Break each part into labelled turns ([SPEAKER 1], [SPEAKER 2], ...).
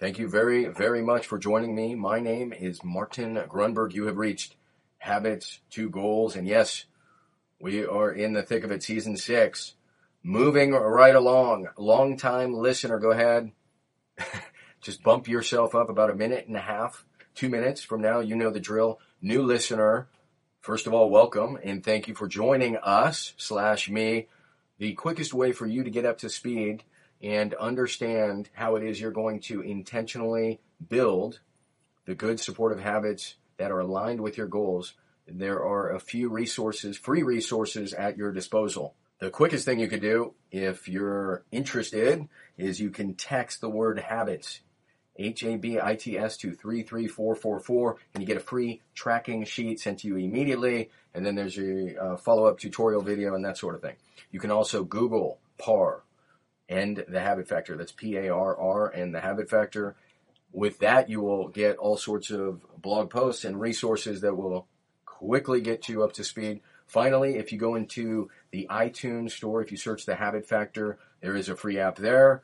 [SPEAKER 1] Thank you very, very much for joining me. My name is Martin Grunberg. You have reached Habits to Goals. And yes, we are in the thick of it, season six. Moving right along. Long time listener, go ahead. Just bump yourself up about a minute and a half, two minutes from now. You know the drill. New listener, first of all, welcome and thank you for joining us slash me. The quickest way for you to get up to speed and understand how it is you're going to intentionally build the good supportive habits that are aligned with your goals, there are a few resources, free resources at your disposal. The quickest thing you could do if you're interested is you can text the word habits, H-A-B-I-T-S to 33444 and you get a free tracking sheet sent to you immediately. And then there's a uh, follow-up tutorial video and that sort of thing. You can also Google PARR, and the habit factor. That's P A R R and the habit factor. With that, you will get all sorts of blog posts and resources that will quickly get you up to speed. Finally, if you go into the iTunes store, if you search the habit factor, there is a free app there.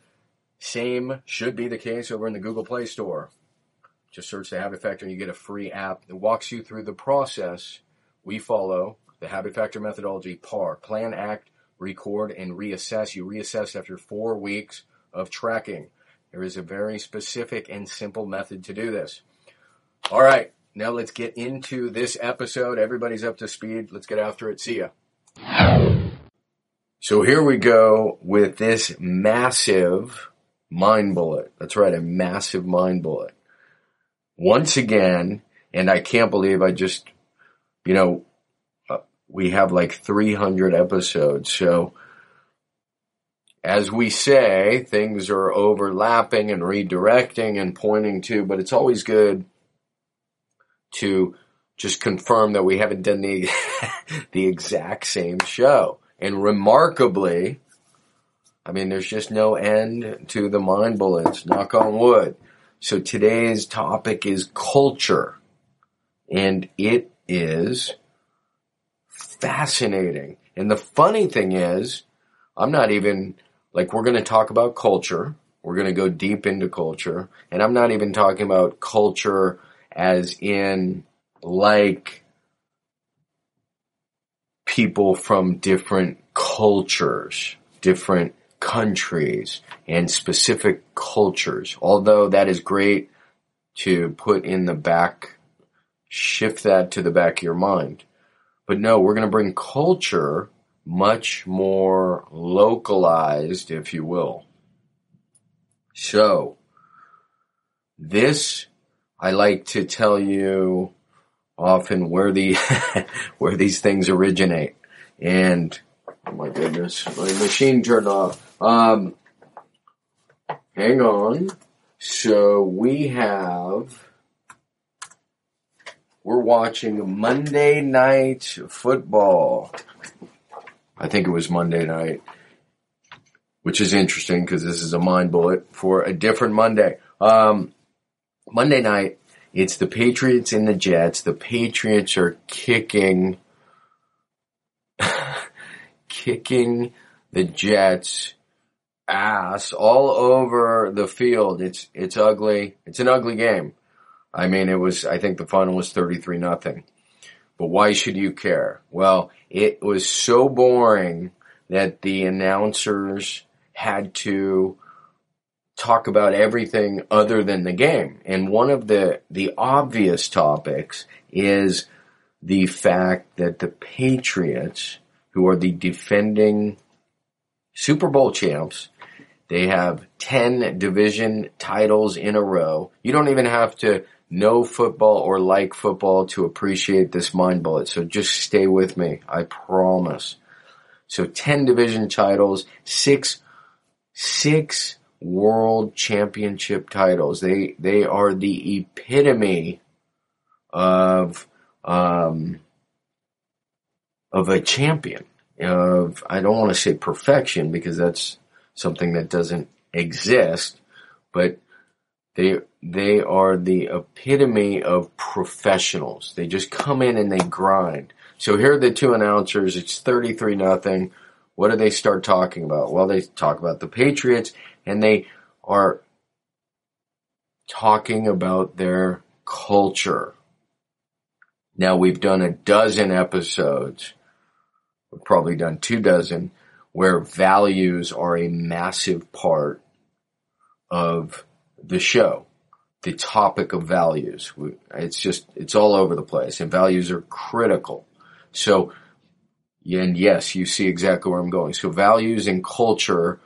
[SPEAKER 1] Same should be the case over in the Google Play Store. Just search the habit factor and you get a free app that walks you through the process we follow, the habit factor methodology, PARR, plan, act, record, and reassess. You reassess after four weeks of tracking. There is a very specific and simple method to do this. All right, now let's get into this episode. Everybody's up to speed. Let's get after it. See ya. So here we go with this massive mind bullet. That's right, a massive mind bullet. Once again, and I can't believe I just, you know, we have like 300 episodes. So as we say, things are overlapping and redirecting and pointing to, but it's always good to just confirm that we haven't done the, the exact same show. And remarkably, I mean, there's just no end to the mind bullets, knock on wood. So today's topic is culture. And it is fascinating. And the funny thing is, I'm not even, like, we're going to talk about culture. We're going to go deep into culture. And I'm not even talking about culture as in, like, people from different cultures, different countries, and specific cultures. Although that is great to put in the back, shift that to the back of your mind. But no, we're going to bring culture much more localized, if you will. So, this, I like to tell you often where the, where these things originate. And, oh my goodness, my machine turned off. Um, hang on. So we have, we're watching Monday Night Football. I think it was Monday night, which is interesting because this is a mind bullet for a different Monday. Um, Monday night, it's the Patriots and the Jets. The Patriots are kicking, kicking the Jets ass all over the field. It's, it's ugly. It's an ugly game. I mean, it was, I think the final was 33 nothing. But why should you care? Well, it was so boring that the announcers had to talk about everything other than the game. And one of the, the obvious topics is the fact that the Patriots, who are the defending Super Bowl champs, they have 10 division titles in a row. You don't even have to know football or like football to appreciate this mind bullet. So just stay with me. I promise. So 10 division titles, six, six world championship titles. They they are the epitome of um, of a champion. Of I don't want to say perfection because that's something that doesn't exist, but they they are the epitome of professionals. They just come in and they grind. So here are the two announcers. It's 33 nothing. What do they start talking about? Well, they talk about the Patriots and they are talking about their culture. Now we've done a dozen episodes. We've probably done two dozen where values are a massive part of the show. The topic of values. It's just, it's all over the place and values are critical. So, and yes, you see exactly where I'm going. So values and culture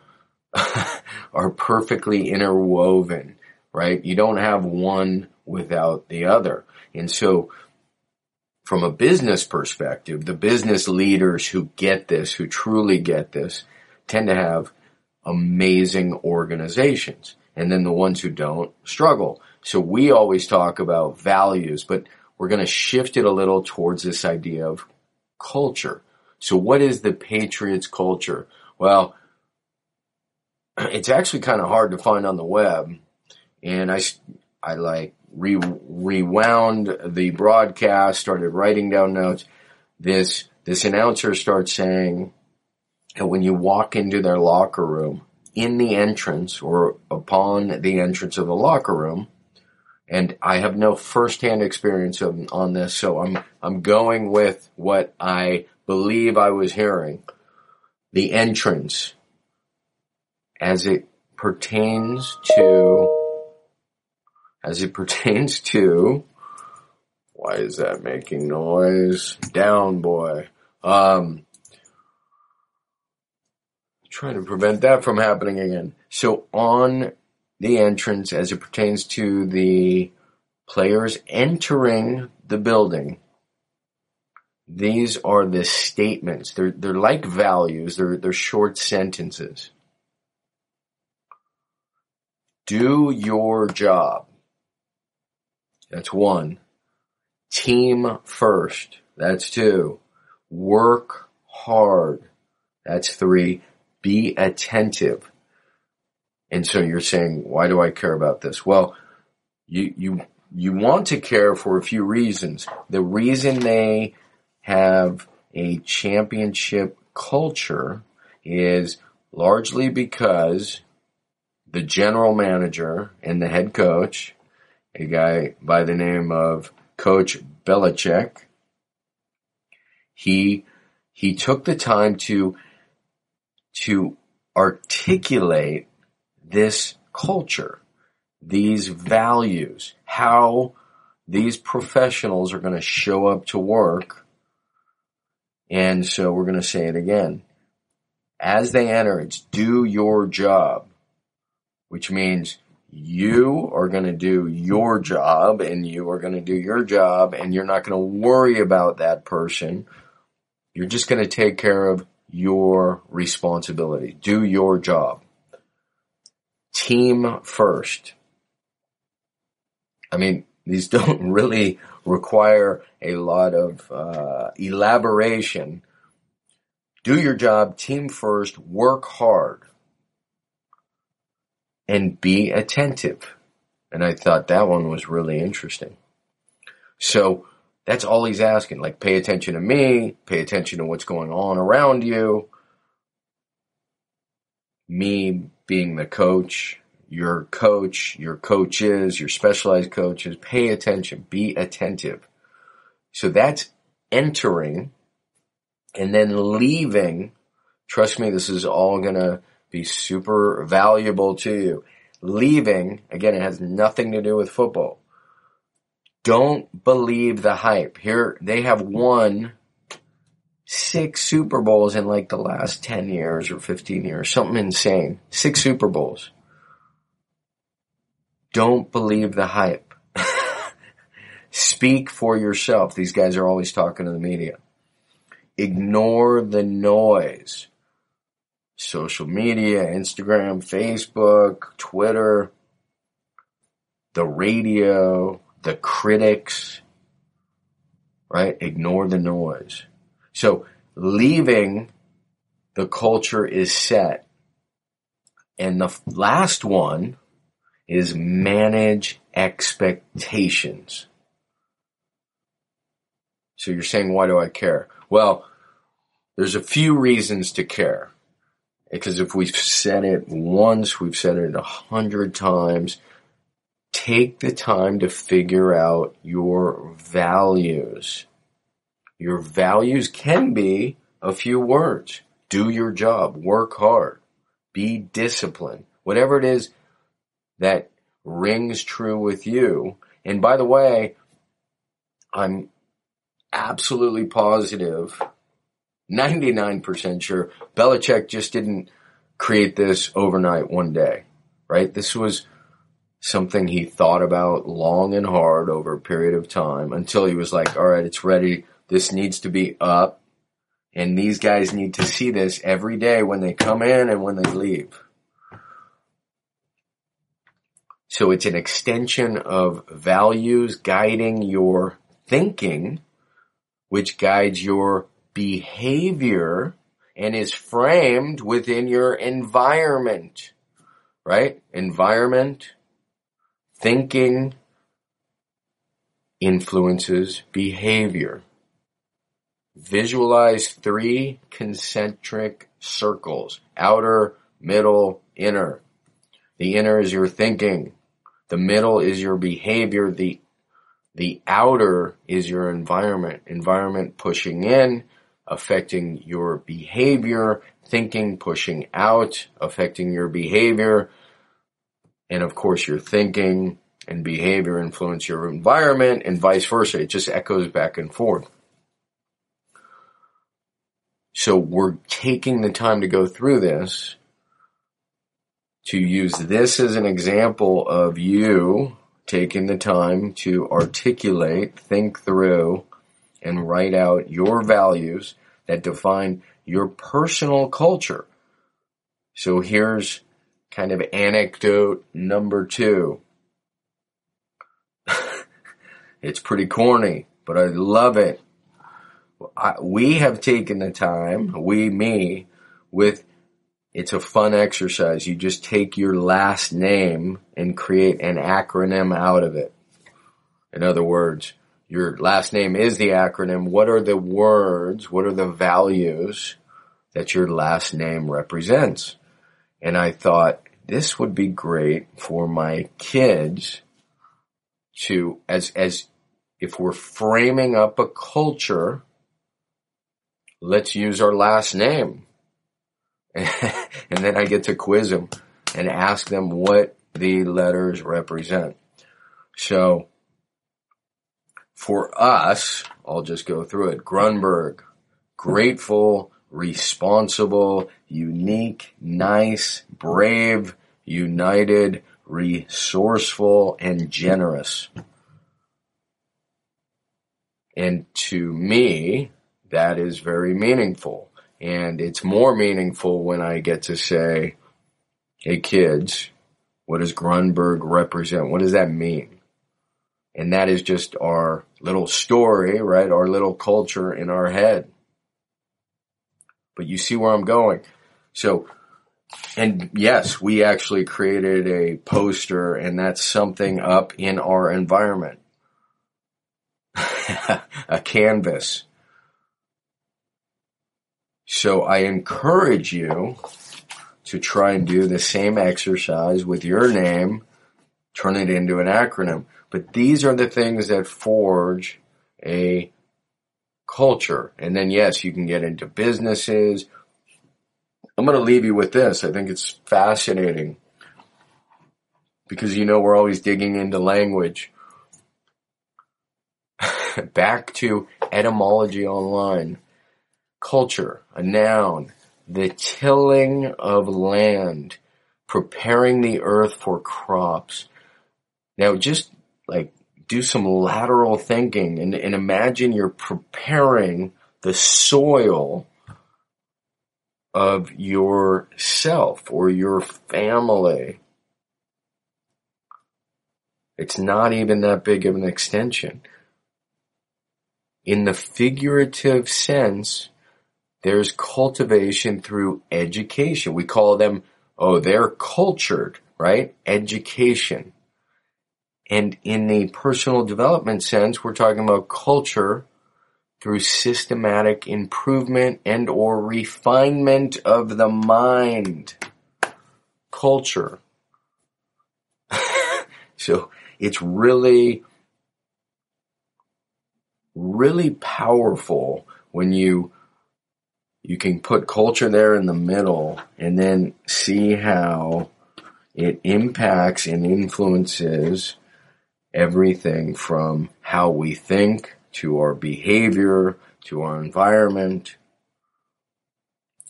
[SPEAKER 1] are perfectly interwoven, right? You don't have one without the other. And so from a business perspective, the business leaders who get this, who truly get this, tend to have amazing organizations. And then the ones who don't struggle. So we always talk about values, but we're going to shift it a little towards this idea of culture. So what is the Patriots culture? Well, it's actually kind of hard to find on the web. And I, I like re, rewound the broadcast, started writing down notes. This, this announcer starts saying that when you walk into their locker room, in the entrance or upon the entrance of the locker room, and I have no firsthand experience of, on this, so I'm, I'm going with what I believe I was hearing. The entrance as it pertains to, as it pertains to, why is that making noise? Down boy. Um, trying to prevent that from happening again. So on the entrance as it pertains to the players entering the building, these are the statements. They're, they're like values. They're, they're short sentences. Do your job. That's one. Team first. That's two. Work hard. That's three. Be attentive. And so you're saying, why do I care about this? Well, you, you, you want to care for a few reasons. The reason they have a championship culture is largely because the general manager and the head coach, a guy by the name of Coach Belichick, he he took the time to to articulate this culture, these values, how these professionals are going to show up to work. And so we're going to say it again. As they enter, it's do your job which means you are going to do your job and you are going to do your job and you're not going to worry about that person. You're just going to take care of your responsibility. Do your job. Team first. I mean, these don't really require a lot of uh, elaboration. Do your job, team first, work hard and be attentive. And I thought that one was really interesting. So that's all he's asking. Like, pay attention to me, pay attention to what's going on around you. Me being the coach, your coach, your coaches, your specialized coaches, pay attention, be attentive. So that's entering and then leaving. Trust me, this is all gonna be super valuable to you. Leaving, again, it has nothing to do with football. Don't believe the hype. Here, they have won six Super Bowls in like the last 10 years or 15 years. Something insane. Six Super Bowls. Don't believe the hype. Speak for yourself. These guys are always talking to the media. Ignore the noise. social media, Instagram, Facebook, Twitter, the radio, the critics, right? Ignore the noise. So leaving the culture is set. And the last one is manage expectations. So you're saying, why do I care? Well, there's a few reasons to care. Because if we've said it once, we've said it a hundred times, take the time to figure out your values. Your values can be a few words. Do your job. Work hard. Be disciplined. Whatever it is that rings true with you. And by the way, I'm absolutely positive, 99% sure, Belichick just didn't create this overnight one day, right? This was something he thought about long and hard over a period of time until he was like, all right, it's ready. This needs to be up. And these guys need to see this every day when they come in and when they leave. So it's an extension of values guiding your thinking, which guides your behavior and is framed within your environment, right? Environment, thinking influences behavior. Visualize three concentric circles, outer, middle, inner. The inner is your thinking. The middle is your behavior. The, the outer is your environment. Environment pushing in, affecting your behavior. Thinking pushing out, affecting your behavior. And of course your thinking and behavior influence your environment and vice versa. It just echoes back and forth. So we're taking the time to go through this to use this as an example of you taking the time to articulate, think through, and write out your values that define your personal culture. So here's kind of anecdote number two. it's pretty corny, but I love it. I, we have taken the time, we, me, with it's a fun exercise. You just take your last name and create an acronym out of it. In other words, your last name is the acronym. What are the words? What are the values that your last name represents? And I thought this would be great for my kids to, as, as if we're framing up a culture, let's use our last name and then I get to quiz them and ask them what the letters represent. So for us, I'll just go through it. Grunberg, grateful, responsible, unique, nice, brave, united, resourceful, and generous. And to me, that is very meaningful. And it's more meaningful when I get to say, hey kids, what does Grunberg represent? What does that mean? And that is just our little story, right? Our little culture in our head. But you see where I'm going. So, and yes, we actually created a poster and that's something up in our environment. a canvas so I encourage you to try and do the same exercise with your name, turn it into an acronym. But these are the things that forge a culture. And then yes, you can get into businesses. I'm going to leave you with this. I think it's fascinating because you know we're always digging into language. Back to etymology online culture, a noun, the tilling of land, preparing the earth for crops. Now just like do some lateral thinking and, and imagine you're preparing the soil of yourself or your family. It's not even that big of an extension. In the figurative sense, there's cultivation through education. We call them, oh, they're cultured, right? Education. And in the personal development sense, we're talking about culture through systematic improvement and or refinement of the mind. Culture. so it's really, really powerful when you you can put culture there in the middle and then see how it impacts and influences everything from how we think to our behavior to our environment.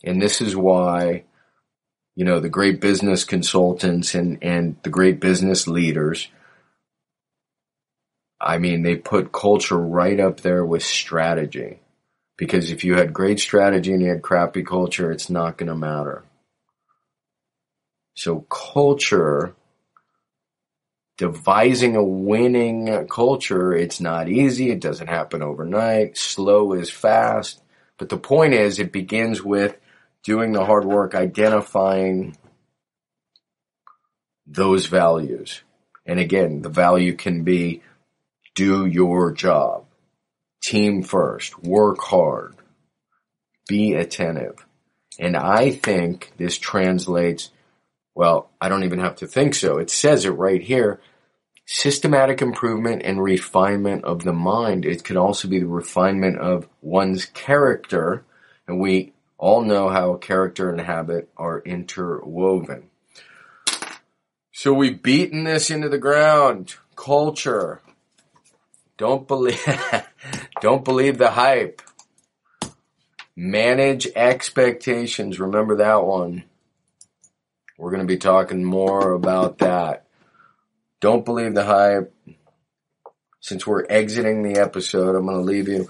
[SPEAKER 1] And this is why, you know, the great business consultants and, and the great business leaders, I mean, they put culture right up there with strategy. Because if you had great strategy and you had crappy culture, it's not going to matter. So culture devising a winning culture, it's not easy. It doesn't happen overnight. Slow is fast. But the point is, it begins with doing the hard work, identifying those values. And again, the value can be do your job, team first, work hard, be attentive. And I think this translates, well, I don't even have to think so. It says it right here systematic improvement and refinement of the mind. It could also be the refinement of one's character. And we all know how character and habit are interwoven. So we've beaten this into the ground. Culture. Don't believe, don't believe the hype. Manage expectations. Remember that one. We're going to be talking more about that. Don't believe the hype. Since we're exiting the episode, I'm going to leave you.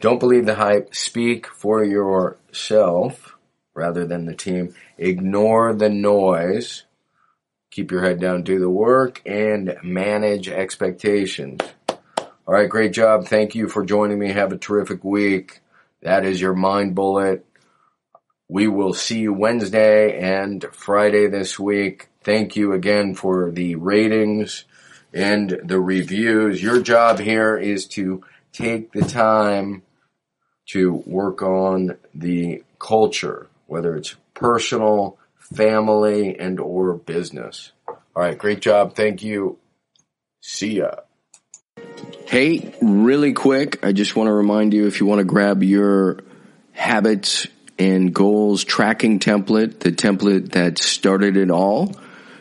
[SPEAKER 1] Don't believe the hype. Speak for yourself rather than the team. Ignore the noise. Keep your head down, do the work, and manage expectations. All right, great job. Thank you for joining me. Have a terrific week. That is your mind bullet. We will see you Wednesday and Friday this week. Thank you again for the ratings and the reviews. Your job here is to take the time to work on the culture, whether it's personal, family, and or business. All right, great job. Thank you. See ya. Hey, really quick, I just want to remind you if you want to grab your habits and goals tracking template, the template that started it all,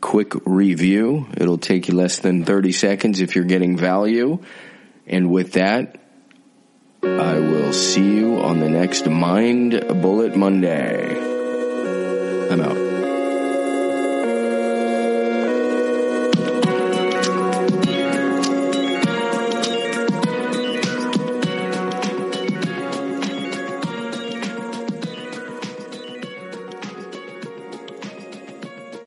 [SPEAKER 1] quick review. It'll take you less than 30 seconds if you're getting value. And with that, I will see you on the next Mind Bullet Monday. I'm out.